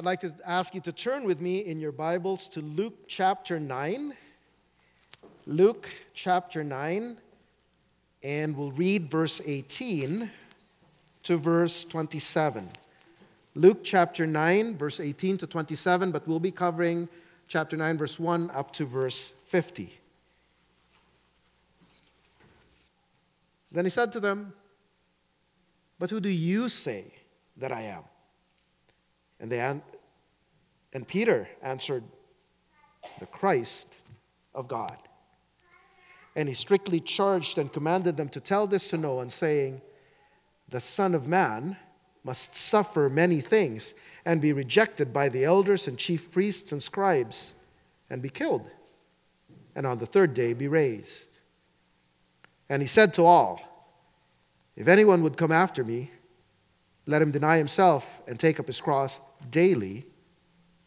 I'd like to ask you to turn with me in your Bibles to Luke chapter 9. Luke chapter 9, and we'll read verse 18 to verse 27. Luke chapter 9, verse 18 to 27, but we'll be covering chapter 9, verse 1 up to verse 50. Then he said to them, But who do you say that I am? And, they and Peter answered, The Christ of God. And he strictly charged and commanded them to tell this to no one, saying, The Son of Man must suffer many things and be rejected by the elders and chief priests and scribes and be killed, and on the third day be raised. And he said to all, If anyone would come after me, let him deny himself and take up his cross daily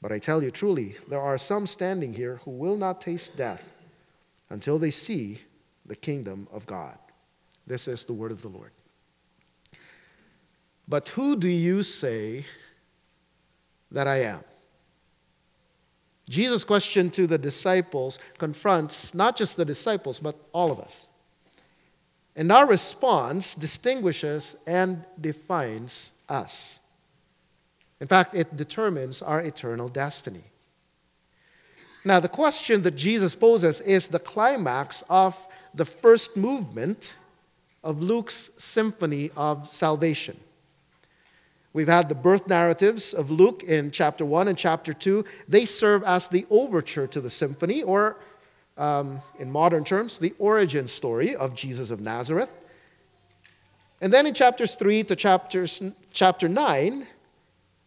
But I tell you truly, there are some standing here who will not taste death until they see the kingdom of God. This is the word of the Lord. But who do you say that I am? Jesus' question to the disciples confronts not just the disciples, but all of us. And our response distinguishes and defines us. In fact, it determines our eternal destiny. Now, the question that Jesus poses is the climax of the first movement of Luke's symphony of salvation. We've had the birth narratives of Luke in chapter 1 and chapter 2. They serve as the overture to the symphony, or um, in modern terms, the origin story of Jesus of Nazareth. And then in chapters 3 to chapters, chapter 9,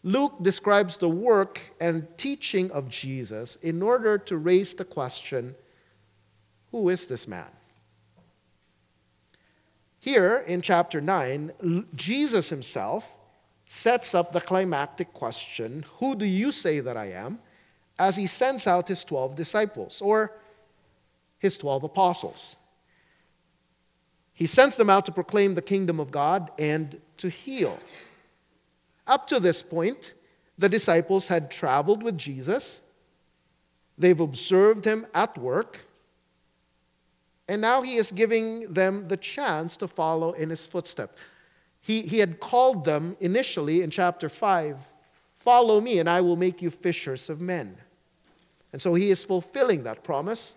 Luke describes the work and teaching of Jesus in order to raise the question who is this man? Here in chapter 9, Jesus himself sets up the climactic question Who do you say that I am? as he sends out his 12 disciples or his 12 apostles. He sends them out to proclaim the kingdom of God and to heal. Up to this point, the disciples had traveled with Jesus, they've observed him at work, and now he is giving them the chance to follow in his footsteps. He, he had called them initially in chapter 5 Follow me, and I will make you fishers of men. And so he is fulfilling that promise.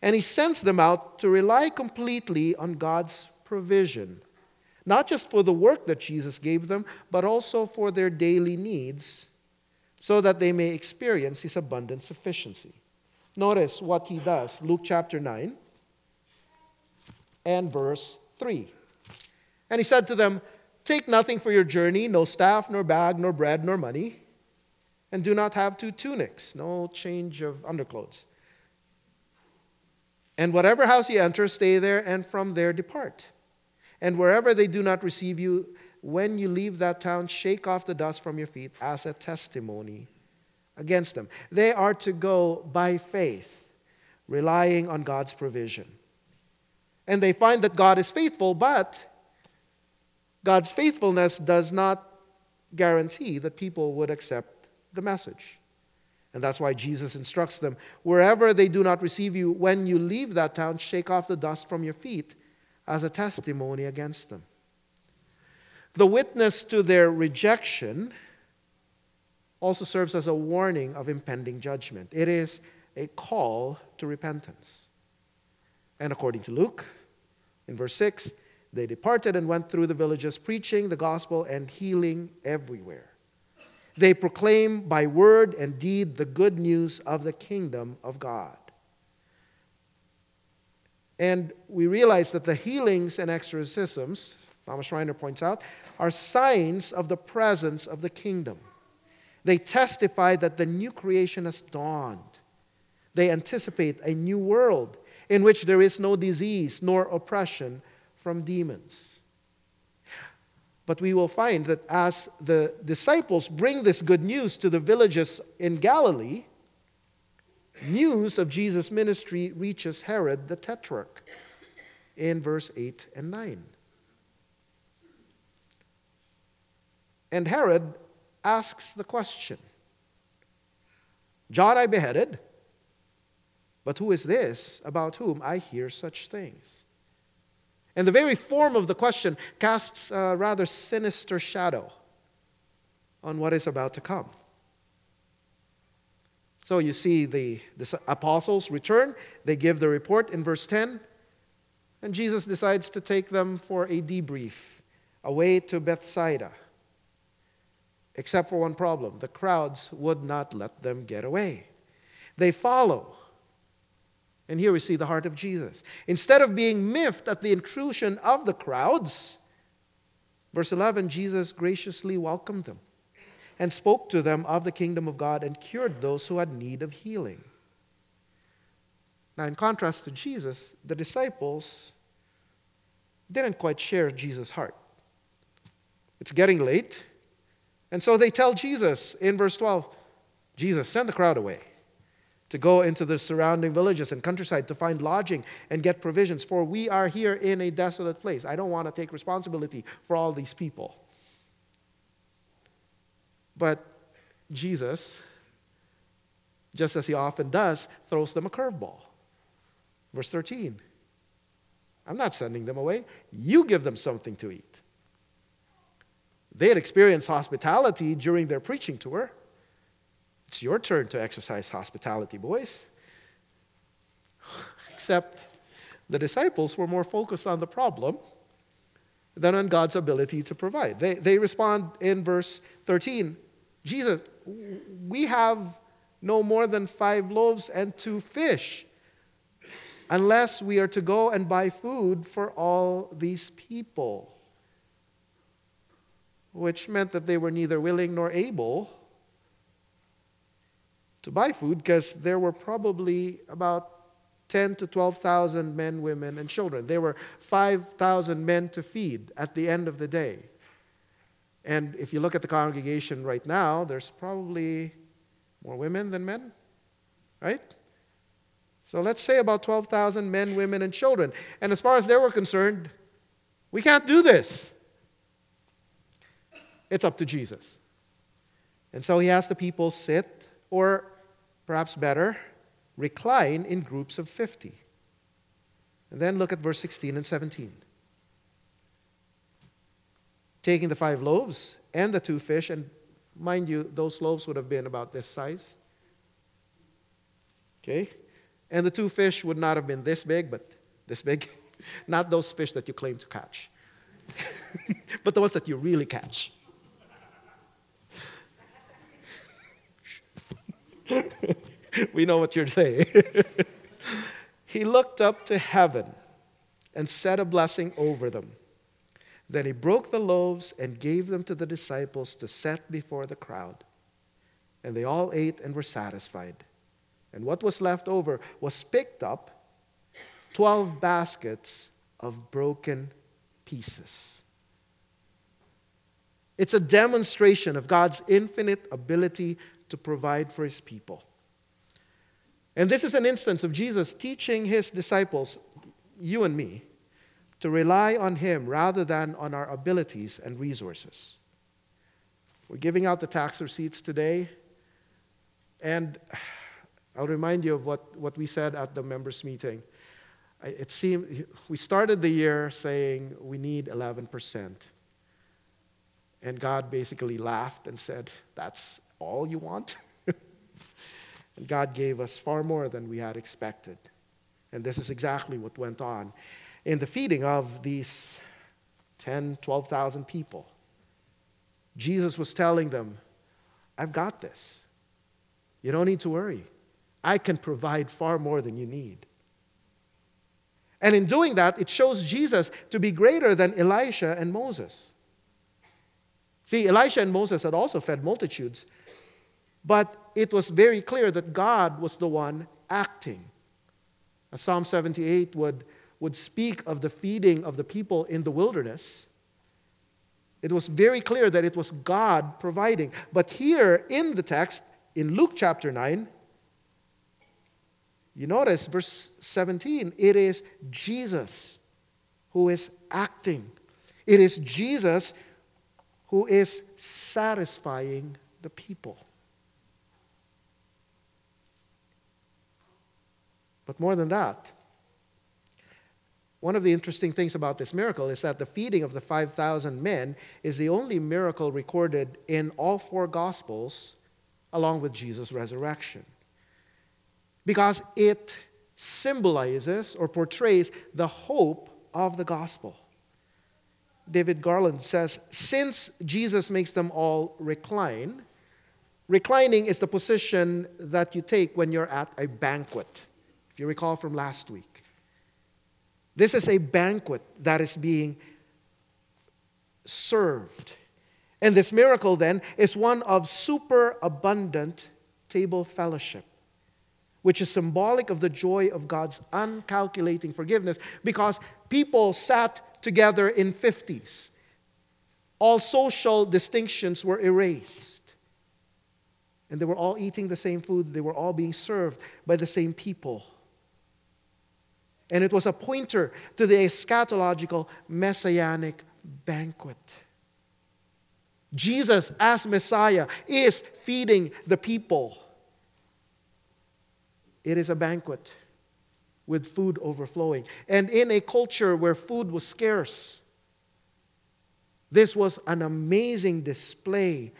And he sends them out to rely completely on God's provision not just for the work that Jesus gave them, but also for their daily needs, so that they may experience His abundant sufficiency. Notice what He does, Luke chapter 9 and verse 3. And He said to them, Take nothing for your journey, no staff, nor bag, nor bread, nor money, and do not have two tunics, no change of underclothes. And whatever house you enter, stay there, and from there depart. And wherever they do not receive you, when you leave that town, shake off the dust from your feet as a testimony against them. They are to go by faith, relying on God's provision. And they find that God is faithful, but God's faithfulness does not guarantee that people would accept the message. And that's why Jesus instructs them wherever they do not receive you, when you leave that town, shake off the dust from your feet as a testimony against them. The witness to their rejection also serves as a warning of impending judgment. It is a call to repentance. And according to Luke, in verse 6, they departed and went through the villages, preaching the gospel and healing everywhere. They proclaim by word and deed the good news of the kingdom of God. And we realize that the healings and exorcisms, Thomas Schreiner points out, are signs of the presence of the kingdom. They testify that the new creation has dawned. They anticipate a new world in which there is no disease nor oppression from demons. But we will find that as the disciples bring this good news to the villages in Galilee, news of Jesus' ministry reaches Herod the Tetrarch in verse 8 and 9. And Herod asks the question John I beheaded, but who is this about whom I hear such things? And the very form of the question casts a rather sinister shadow on what is about to come. So you see the, the apostles return, they give the report in verse 10, and Jesus decides to take them for a debrief away to Bethsaida. Except for one problem the crowds would not let them get away. They follow and here we see the heart of Jesus. Instead of being miffed at the intrusion of the crowds, verse 11, Jesus graciously welcomed them and spoke to them of the kingdom of God and cured those who had need of healing. Now, in contrast to Jesus, the disciples didn't quite share Jesus' heart. It's getting late, and so they tell Jesus in verse 12 Jesus, send the crowd away to go into the surrounding villages and countryside to find lodging and get provisions, for we are here in a desolate place. I don't want to take responsibility for all these people. But Jesus, just as he often does, throws them a curveball. Verse 13 I'm not sending them away, you give them something to eat. They had experienced hospitality during their preaching tour. It's your turn to exercise hospitality, boys. Except the disciples were more focused on the problem than on God's ability to provide. They, they respond in verse 13 Jesus, we have no more than five loaves and two fish, unless we are to go and buy food for all these people. Which meant that they were neither willing nor able to buy food because there were probably about 10 to 12,000 men, women, and children. There were 5,000 men to feed at the end of the day. And if you look at the congregation right now, there's probably more women than men, right? So let's say about 12,000 men, women, and children. And as far as they were concerned, we can't do this. It's up to Jesus. And so he has the people sit or perhaps better, recline in groups of 50. And then look at verse 16 and 17. Taking the five loaves and the two fish, and mind you, those loaves would have been about this size. Okay? And the two fish would not have been this big, but this big. not those fish that you claim to catch, but the ones that you really catch. we know what you're saying. he looked up to heaven and said a blessing over them. Then he broke the loaves and gave them to the disciples to set before the crowd. And they all ate and were satisfied. And what was left over was picked up 12 baskets of broken pieces. It's a demonstration of God's infinite ability to provide for his people. And this is an instance of Jesus teaching his disciples, you and me, to rely on him rather than on our abilities and resources. We're giving out the tax receipts today, and I'll remind you of what, what we said at the members' meeting. It seemed we started the year saying we need 11%. And God basically laughed and said, That's all you want? and God gave us far more than we had expected. And this is exactly what went on in the feeding of these 10, 12,000 people. Jesus was telling them, I've got this. You don't need to worry. I can provide far more than you need. And in doing that, it shows Jesus to be greater than Elisha and Moses. See, Elisha and Moses had also fed multitudes, But it was very clear that God was the one acting. As Psalm 78 would, would speak of the feeding of the people in the wilderness, it was very clear that it was God providing. But here in the text, in Luke chapter 9, you notice verse 17, it is Jesus who is acting. It is Jesus who is satisfying the people. But more than that, one of the interesting things about this miracle is that the feeding of the 5,000 men is the only miracle recorded in all four Gospels along with Jesus' resurrection. Because it symbolizes or portrays the hope of the gospel. David Garland says since Jesus makes them all recline, reclining is the position that you take when you're at a banquet, if you recall from last week. This is a banquet that is being served. And this miracle then is one of super abundant table fellowship, which is symbolic of the joy of God's uncalculating forgiveness because people sat together in 50s. All social distinctions were erased. And they were all eating the same food, they were all being served by the same people. And it was a pointer to the eschatological messianic banquet. Jesus, as Messiah, is feeding the people. It is a banquet with food overflowing. And in a culture where food was scarce, this was an amazing display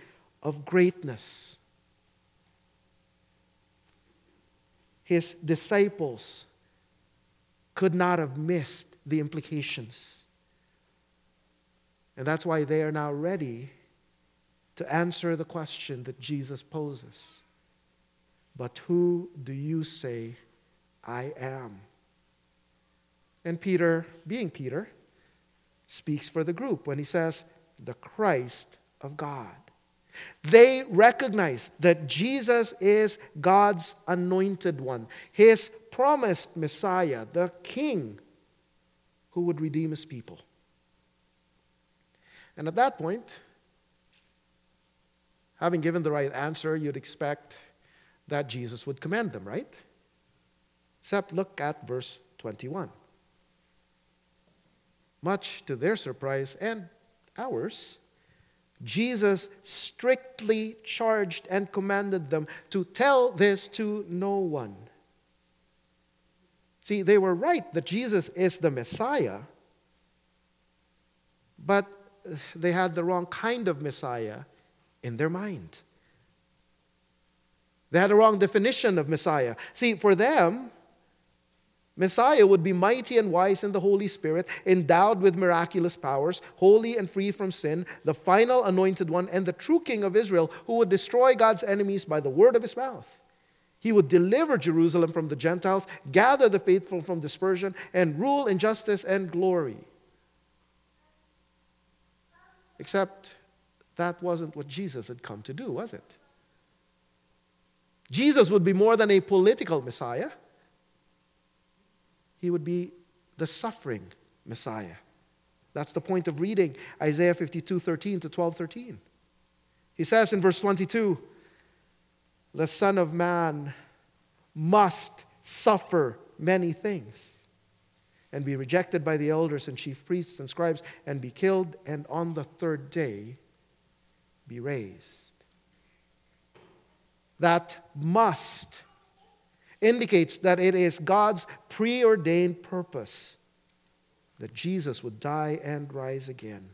of greatness. His disciples could not have missed the implications. And that's why they are now ready to answer the question that Jesus poses. But who do you say I am. And Peter, being Peter, speaks for the group when he says, the Christ of God. They recognize that Jesus is God's anointed one, his promised Messiah, the King who would redeem his people. And at that point, having given the right answer, you'd expect that Jesus would commend them, right? Except look at verse 21. Much to their surprise and ours, Jesus strictly charged and commanded them to tell this to no one. See, they were right that Jesus is the Messiah, but they had the wrong kind of Messiah in their mind. They had a wrong definition of Messiah. See, for them, Messiah would be mighty and wise in the Holy Spirit, endowed with miraculous powers, holy and free from sin, the final anointed one, and the true King of Israel, who would destroy God's enemies by the word of his mouth. He would deliver Jerusalem from the Gentiles, gather the faithful from dispersion, and rule in justice and glory. Except that wasn't what Jesus had come to do, was it? Jesus would be more than a political Messiah he would be the suffering Messiah. That's the point of reading Isaiah 52 13 to 12 13. He says in verse 22 the Son of Man must suffer many things and be rejected by the elders and chief priests and scribes and be killed and on the third day be raised. That must indicates that it is God's preordained purpose that Jesus would die and rise again.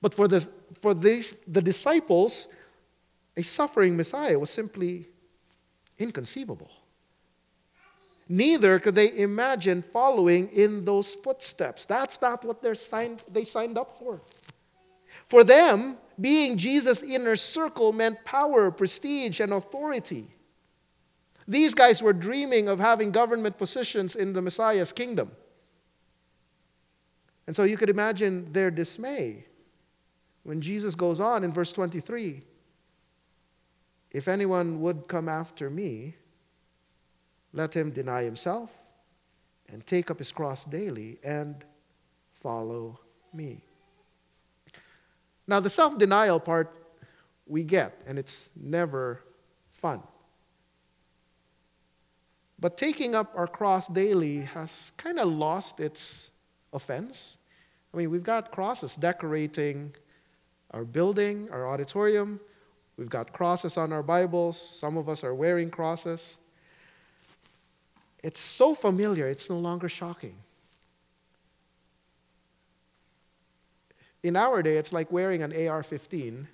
But for, the, for these, the disciples, a suffering Messiah was simply inconceivable. Neither could they imagine following in those footsteps. That's not what signed, they signed up for. For them, being Jesus' inner circle meant power, prestige, and authority. These guys were dreaming of having government positions in the Messiah's kingdom. And so you could imagine their dismay when Jesus goes on in verse 23 If anyone would come after me, let him deny himself and take up his cross daily and follow me. Now, the self denial part we get, and it's never fun. But taking up our cross daily has kind of lost its offense. I mean, we've got crosses decorating our building, our auditorium. We've got crosses on our Bibles. Some of us are wearing crosses. It's so familiar, it's no longer shocking. In our day, it's like wearing an AR 15.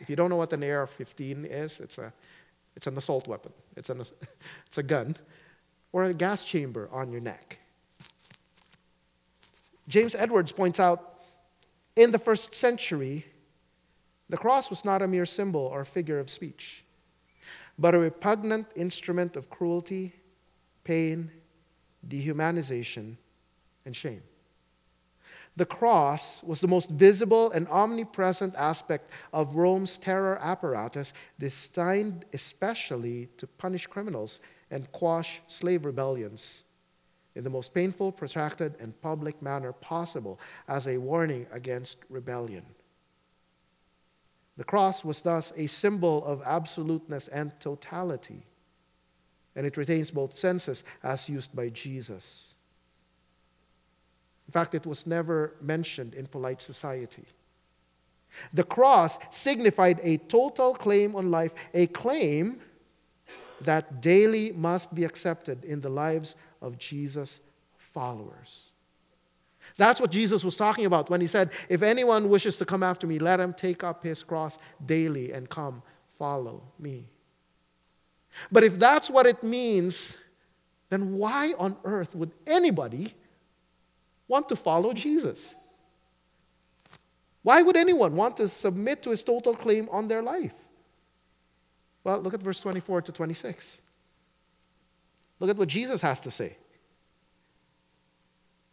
If you don't know what an AR 15 is, it's, a, it's an assault weapon, it's, an, it's a gun, or a gas chamber on your neck. James Edwards points out in the first century, the cross was not a mere symbol or figure of speech, but a repugnant instrument of cruelty pain, dehumanization, and shame. The cross was the most visible and omnipresent aspect of Rome's terror apparatus, designed especially to punish criminals and quash slave rebellions in the most painful, protracted, and public manner possible as a warning against rebellion. The cross was thus a symbol of absoluteness and totality and it retains both senses as used by Jesus. In fact, it was never mentioned in polite society. The cross signified a total claim on life, a claim that daily must be accepted in the lives of Jesus' followers. That's what Jesus was talking about when he said, If anyone wishes to come after me, let him take up his cross daily and come follow me. But if that's what it means, then why on earth would anybody want to follow Jesus? Why would anyone want to submit to his total claim on their life? Well, look at verse 24 to 26. Look at what Jesus has to say.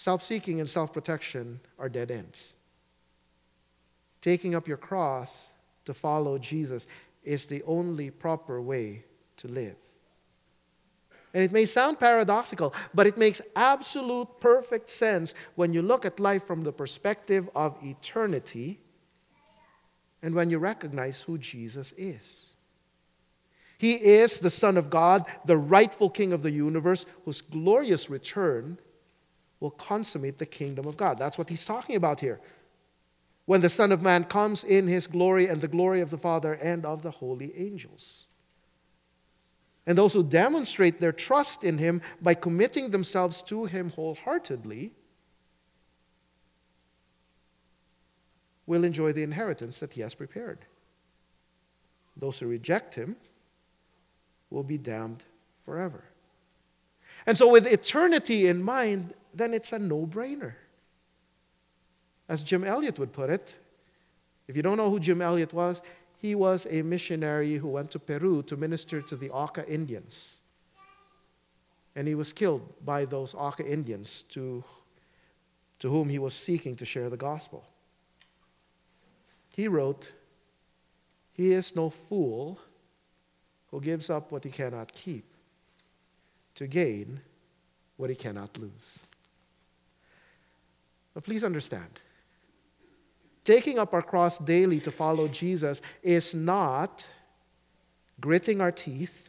self seeking and self protection are dead ends. Taking up your cross to follow Jesus is the only proper way to live. And it may sound paradoxical, but it makes absolute perfect sense when you look at life from the perspective of eternity and when you recognize who Jesus is. He is the Son of God, the rightful King of the universe, whose glorious return will consummate the kingdom of God. That's what he's talking about here. When the Son of Man comes in his glory and the glory of the Father and of the holy angels. And those who demonstrate their trust in Him by committing themselves to Him wholeheartedly will enjoy the inheritance that He has prepared. Those who reject Him will be damned forever. And so, with eternity in mind, then it's a no brainer. As Jim Elliot would put it, if you don't know who Jim Elliot was, he was a missionary who went to Peru to minister to the Auca Indians. And he was killed by those Auca Indians to, to whom he was seeking to share the gospel. He wrote, He is no fool who gives up what he cannot keep to gain what he cannot lose. But please understand taking up our cross daily to follow Jesus is not gritting our teeth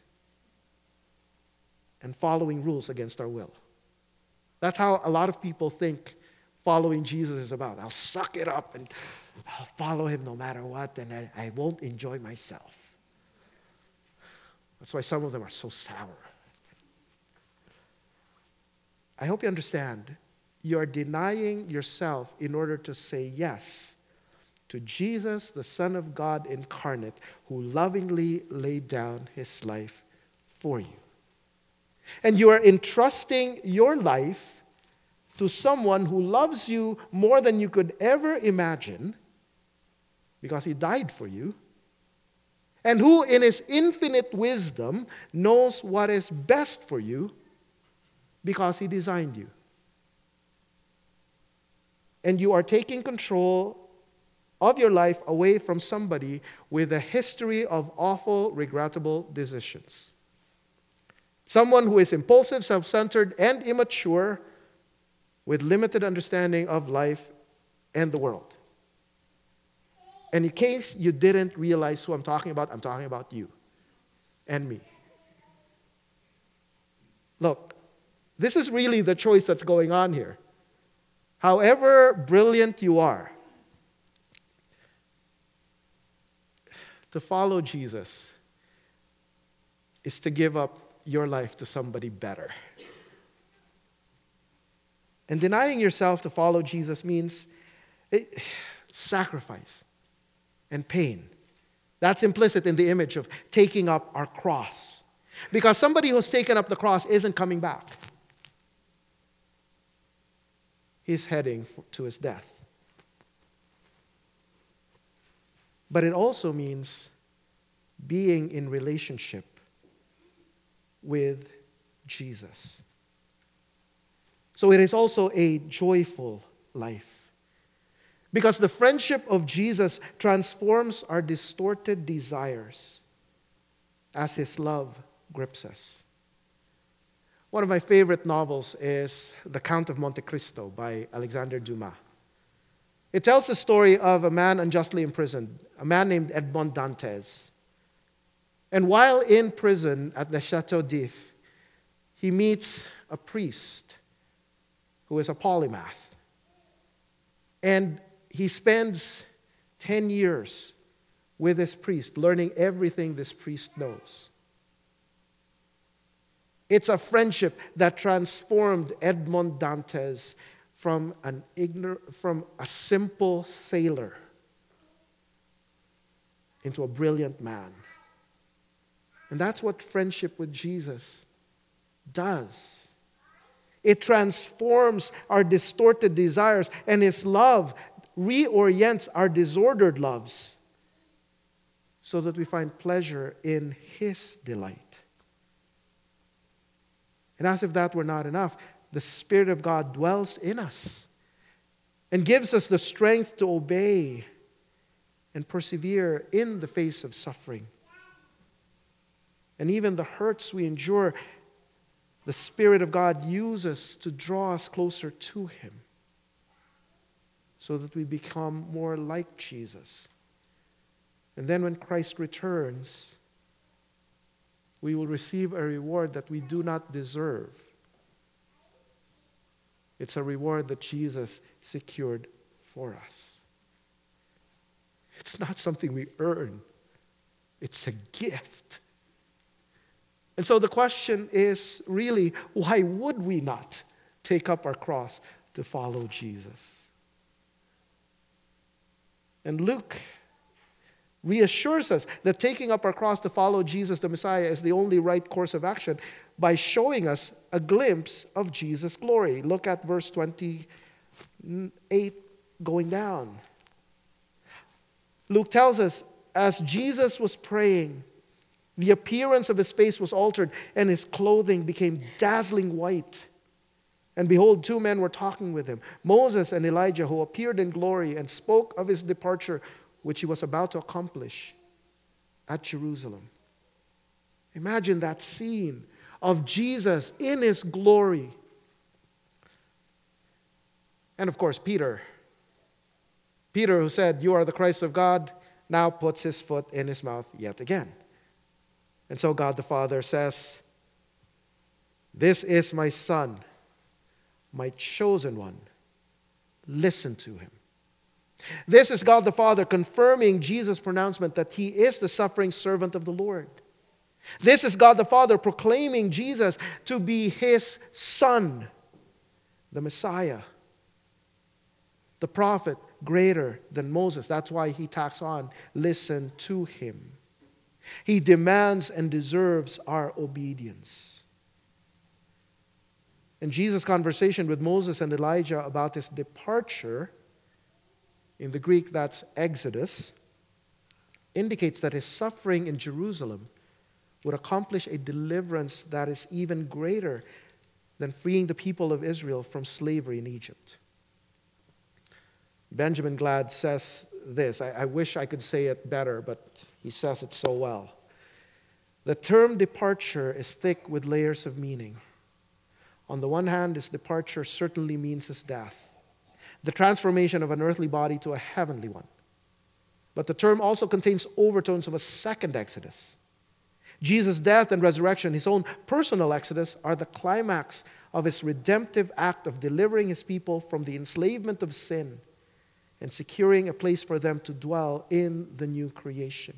and following rules against our will. That's how a lot of people think following Jesus is about. I'll suck it up and I'll follow him no matter what, and I, I won't enjoy myself. That's why some of them are so sour. I hope you understand. You are denying yourself in order to say yes to Jesus, the Son of God incarnate, who lovingly laid down his life for you. And you are entrusting your life to someone who loves you more than you could ever imagine because he died for you, and who, in his infinite wisdom, knows what is best for you because he designed you. And you are taking control of your life away from somebody with a history of awful, regrettable decisions. Someone who is impulsive, self centered, and immature with limited understanding of life and the world. And in case you didn't realize who I'm talking about, I'm talking about you and me. Look, this is really the choice that's going on here. However brilliant you are, to follow Jesus is to give up your life to somebody better. And denying yourself to follow Jesus means it, sacrifice and pain. That's implicit in the image of taking up our cross. Because somebody who's taken up the cross isn't coming back, he's heading to his death. But it also means being in relationship with Jesus. So it is also a joyful life. Because the friendship of Jesus transforms our distorted desires as his love grips us. One of my favorite novels is The Count of Monte Cristo by Alexander Dumas. It tells the story of a man unjustly imprisoned, a man named Edmond Dantes. And while in prison at the Chateau d'If, he meets a priest who is a polymath. And he spends 10 years with this priest, learning everything this priest knows. It's a friendship that transformed Edmond Dantes from, an ignor- from a simple sailor into a brilliant man. And that's what friendship with Jesus does. It transforms our distorted desires, and His love reorients our disordered loves so that we find pleasure in His delight. And as if that were not enough, the Spirit of God dwells in us and gives us the strength to obey and persevere in the face of suffering. And even the hurts we endure, the Spirit of God uses to draw us closer to Him so that we become more like Jesus. And then when Christ returns, we will receive a reward that we do not deserve. It's a reward that Jesus secured for us. It's not something we earn, it's a gift. And so the question is really why would we not take up our cross to follow Jesus? And Luke reassures us that taking up our cross to follow Jesus the Messiah is the only right course of action by showing us a glimpse of Jesus' glory. Look at verse 28 going down. Luke tells us as Jesus was praying, the appearance of his face was altered and his clothing became dazzling white. And behold, two men were talking with him Moses and Elijah, who appeared in glory and spoke of his departure, which he was about to accomplish at Jerusalem. Imagine that scene of Jesus in his glory. And of course, Peter. Peter, who said, You are the Christ of God, now puts his foot in his mouth yet again. And so God the Father says, This is my Son my chosen one. Listen to him. This is God the Father confirming Jesus' pronouncement that he is the suffering servant of the Lord. This is God the Father proclaiming Jesus to be his Son, the Messiah, the prophet greater than Moses. That's why he tacks on, listen to him. He demands and deserves our obedience. In Jesus' conversation with Moses and Elijah about his departure, in the Greek that's Exodus, indicates that his suffering in Jerusalem would accomplish a deliverance that is even greater than freeing the people of Israel from slavery in Egypt. Benjamin Gladd says this. I, I, wish I could say it better, but he says it so well. The term departure is thick with layers of meaning. On the one hand, his departure certainly means his death, the transformation of an earthly body to a heavenly one. But the term also contains overtones of a second exodus. Jesus' death and resurrection, his own personal exodus, are the climax of his redemptive act of delivering his people from the enslavement of sin and securing a place for them to dwell in the new creation.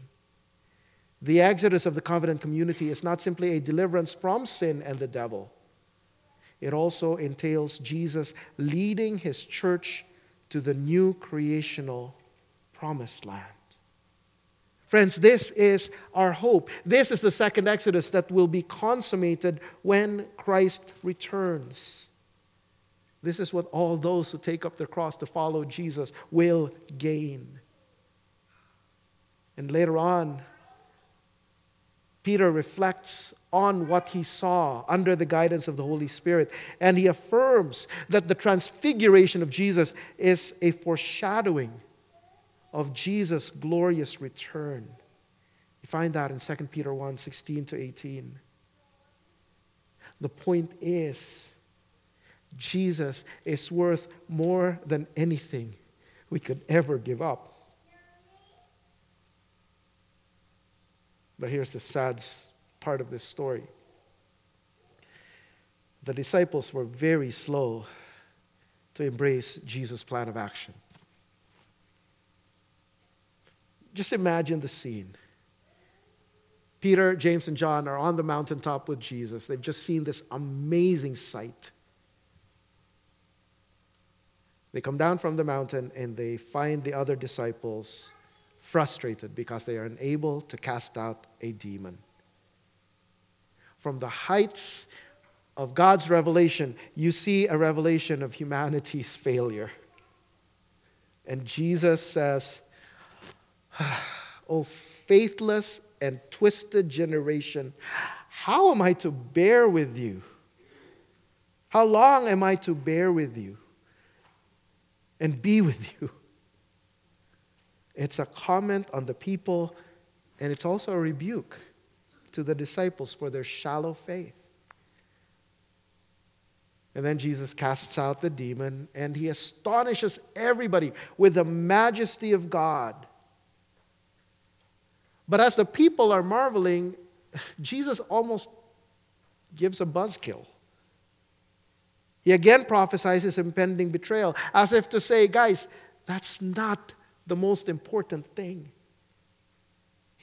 The exodus of the covenant community is not simply a deliverance from sin and the devil, it also entails Jesus leading his church to the new creational promised land. Friends, this is our hope. This is the second Exodus that will be consummated when Christ returns. This is what all those who take up their cross to follow Jesus will gain. And later on, Peter reflects on what he saw under the guidance of the Holy Spirit, and he affirms that the transfiguration of Jesus is a foreshadowing of Jesus' glorious return. You find that in 2 Peter 1 16 to 18. The point is, Jesus is worth more than anything we could ever give up. But here's the sad part of this story the disciples were very slow to embrace Jesus' plan of action. Just imagine the scene. Peter, James, and John are on the mountaintop with Jesus. They've just seen this amazing sight. They come down from the mountain and they find the other disciples frustrated because they are unable to cast out a demon. From the heights of God's revelation, you see a revelation of humanity's failure. And Jesus says, Oh, faithless and twisted generation, how am I to bear with you? How long am I to bear with you? and be with you. It's a comment on the people, and it's also a rebuke to the disciples for their shallow faith. And then Jesus casts out the demon, and he astonishes everybody with the majesty of God. But as the people are marveling, Jesus almost gives a buzzkill. He again prophesies his impending betrayal, as if to say, guys, that's not the most important thing.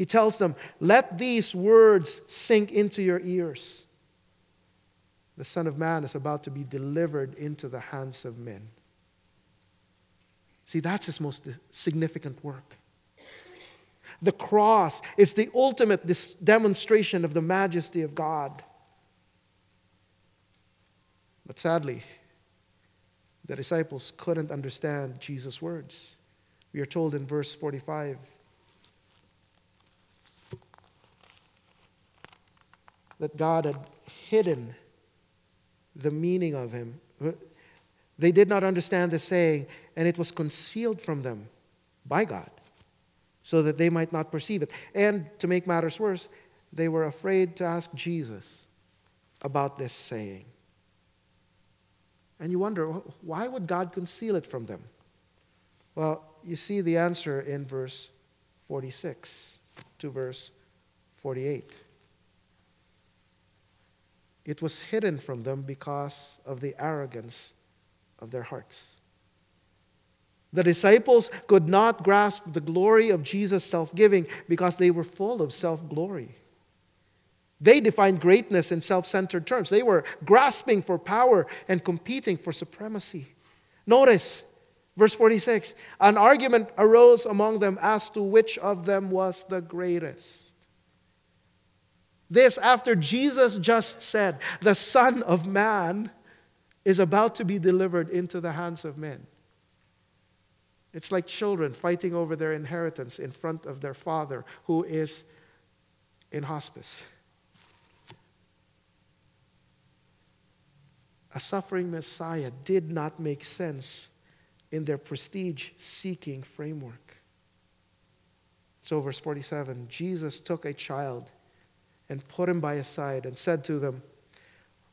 He tells them, let these words sink into your ears. The Son of Man is about to be delivered into the hands of men. See, that's his most significant work. The cross is the ultimate demonstration of the majesty of God. But sadly, the disciples couldn't understand Jesus' words. We are told in verse 45 that God had hidden the meaning of him. They did not understand the saying, and it was concealed from them by God so that they might not perceive it. And to make matters worse, they were afraid to ask Jesus about this saying. And you wonder, why would God conceal it from them? Well, you see the answer in verse 46 to verse 48. It was hidden from them because of the arrogance of their hearts. The disciples could not grasp the glory of Jesus' self giving because they were full of self glory. They defined greatness in self centered terms. They were grasping for power and competing for supremacy. Notice, verse 46 an argument arose among them as to which of them was the greatest. This after Jesus just said, The Son of Man is about to be delivered into the hands of men. It's like children fighting over their inheritance in front of their father who is in hospice. A suffering Messiah did not make sense in their prestige seeking framework. So, verse 47 Jesus took a child and put him by his side and said to them,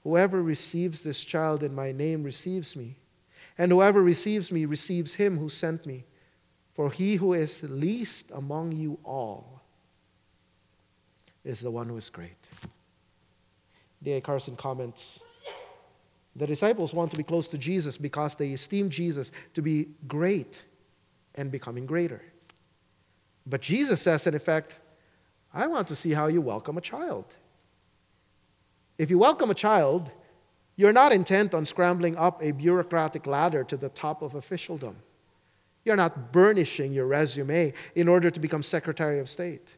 Whoever receives this child in my name receives me, and whoever receives me receives him who sent me. For he who is least among you all is the one who is great. D.A. Carson comments The disciples want to be close to Jesus because they esteem Jesus to be great and becoming greater. But Jesus says, in effect, I want to see how you welcome a child. If you welcome a child, you're not intent on scrambling up a bureaucratic ladder to the top of officialdom. You're not burnishing your resume in order to become Secretary of State.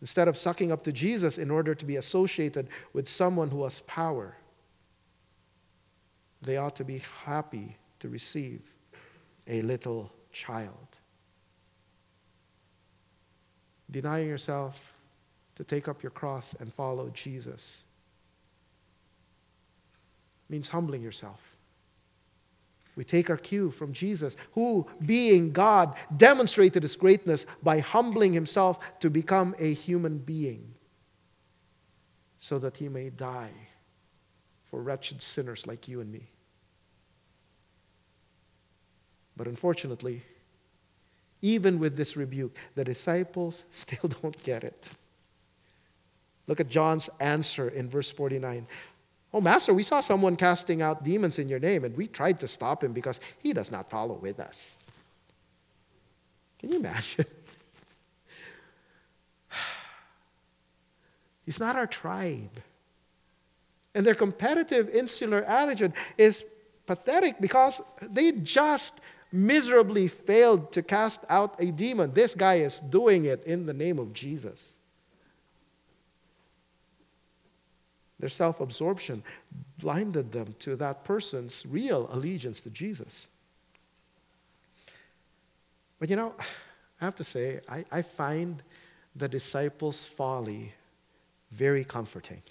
Instead of sucking up to Jesus in order to be associated with someone who has power, they ought to be happy to receive a little child. Denying yourself to take up your cross and follow Jesus means humbling yourself. We take our cue from Jesus, who, being God, demonstrated his greatness by humbling himself to become a human being so that he may die for wretched sinners like you and me. But unfortunately, even with this rebuke, the disciples still don't get it. Look at John's answer in verse 49. Oh, Master, we saw someone casting out demons in your name, and we tried to stop him because he does not follow with us. Can you imagine? He's not our tribe. And their competitive, insular attitude is pathetic because they just miserably failed to cast out a demon. This guy is doing it in the name of Jesus. Their self absorption blinded them to that person's real allegiance to Jesus. But you know, I have to say, I, I find the disciples' folly very comforting.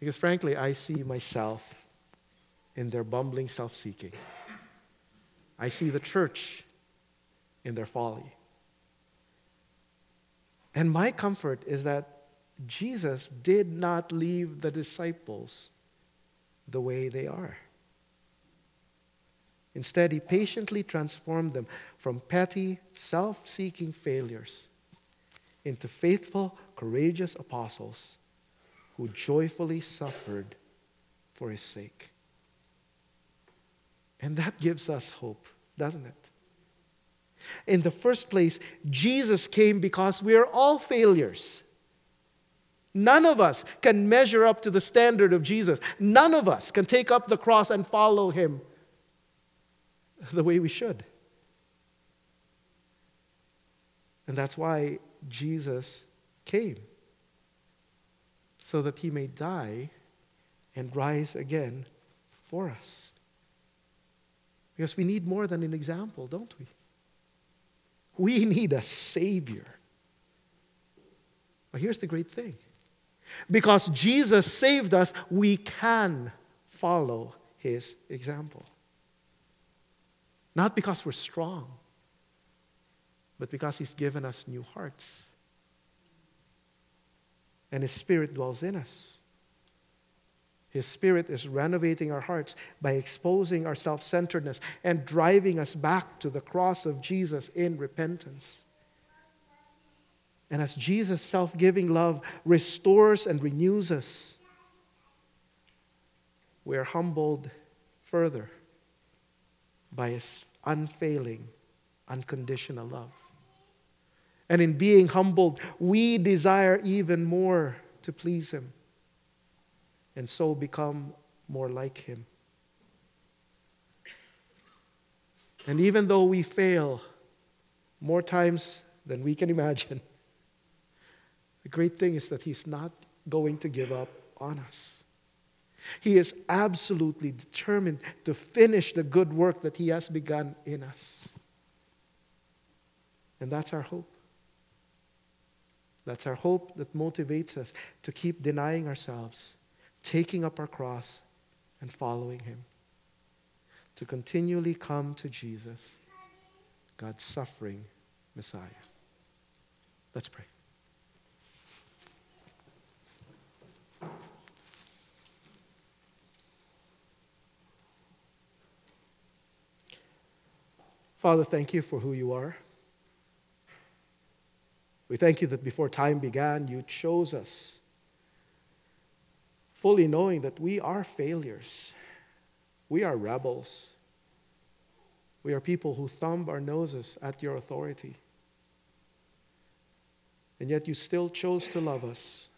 Because frankly, I see myself in their bumbling self seeking. I see the church in their folly. And my comfort is that Jesus did not leave the disciples the way they are. Instead, he patiently transformed them from petty, self seeking failures into faithful, courageous apostles who joyfully suffered for his sake. And that gives us hope, doesn't it? In the first place, Jesus came because we are all failures. None of us can measure up to the standard of Jesus. None of us can take up the cross and follow him the way we should. And that's why Jesus came, so that he may die and rise again for us. Because we need more than an example, don't we? We need a Savior. But here's the great thing because Jesus saved us, we can follow his example. Not because we're strong, but because he's given us new hearts. And his spirit dwells in us. His Spirit is renovating our hearts by exposing our self centeredness and driving us back to the cross of Jesus in repentance. And as Jesus' self giving love restores and renews us, we are humbled further by His unfailing, unconditional love. And in being humbled, we desire even more to please Him and so become more like Him. And even though we fail more times than we can imagine, The great thing is that He's not going to give up on us. He is absolutely determined to finish the good work that He has begun in us. And that's our hope. That's our hope that motivates us to keep denying ourselves, taking up our cross, and following Him. To continually come to Jesus, God's suffering Messiah. Let's pray. Father, thank you for who you are. We thank you that before time began, you chose us, fully knowing that we are failures. We are rebels. We are people who thumb our noses at your authority. And yet you still chose to love us.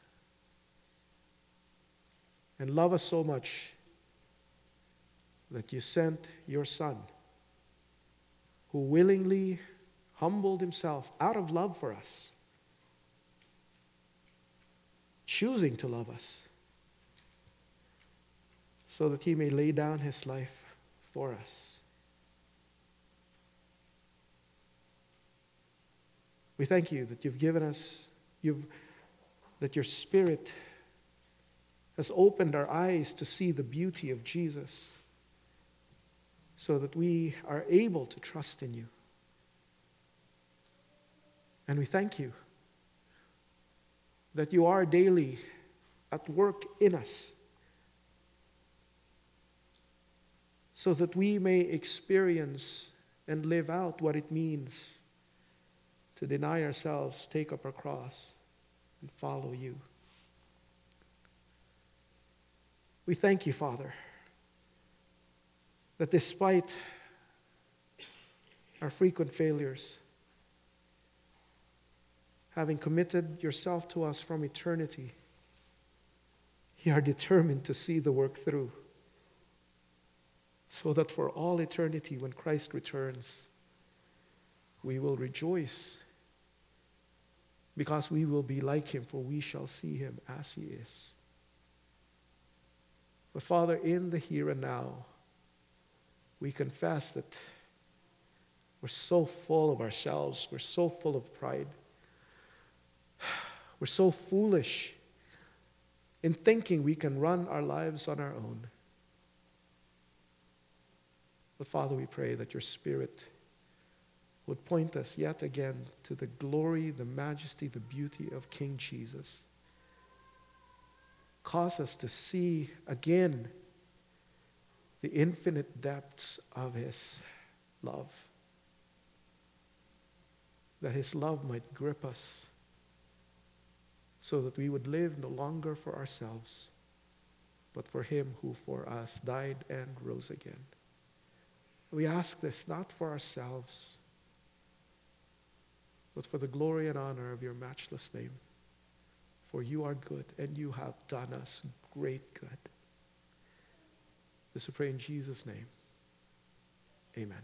And love us so much that you sent your Son, who willingly humbled himself out of love for us choosing to love us so that he may lay down his life for us. We thank you that you've given us, you've, that your Spirit has opened our eyes to see the beauty of Jesus so that we are able to trust in you. And we thank you that you are daily at work in us so that we may experience and live out what it means to deny ourselves, take up our cross, and follow you. We thank you, Father, that despite our frequent failures, having committed yourself to us from eternity, you are determined to see the work through. So that for all eternity, when Christ returns, we will rejoice because we will be like him, for we shall see him as he is. But Father, in the here and now, we confess that we're so full of ourselves, we're so full of pride. We're so foolish in thinking we can run our lives on our own. But Father, we pray that your Spirit would point us yet again to the glory, the majesty, the beauty of King Jesus. Cause us to see again the infinite depths of his love. That his love might grip us so that we would live no longer for ourselves, but for him who for us died and rose again. We ask this not for ourselves, but for the glory and honor of your matchless name. For you are good, and you have done us great good. This we pray in Jesus' name. Amen.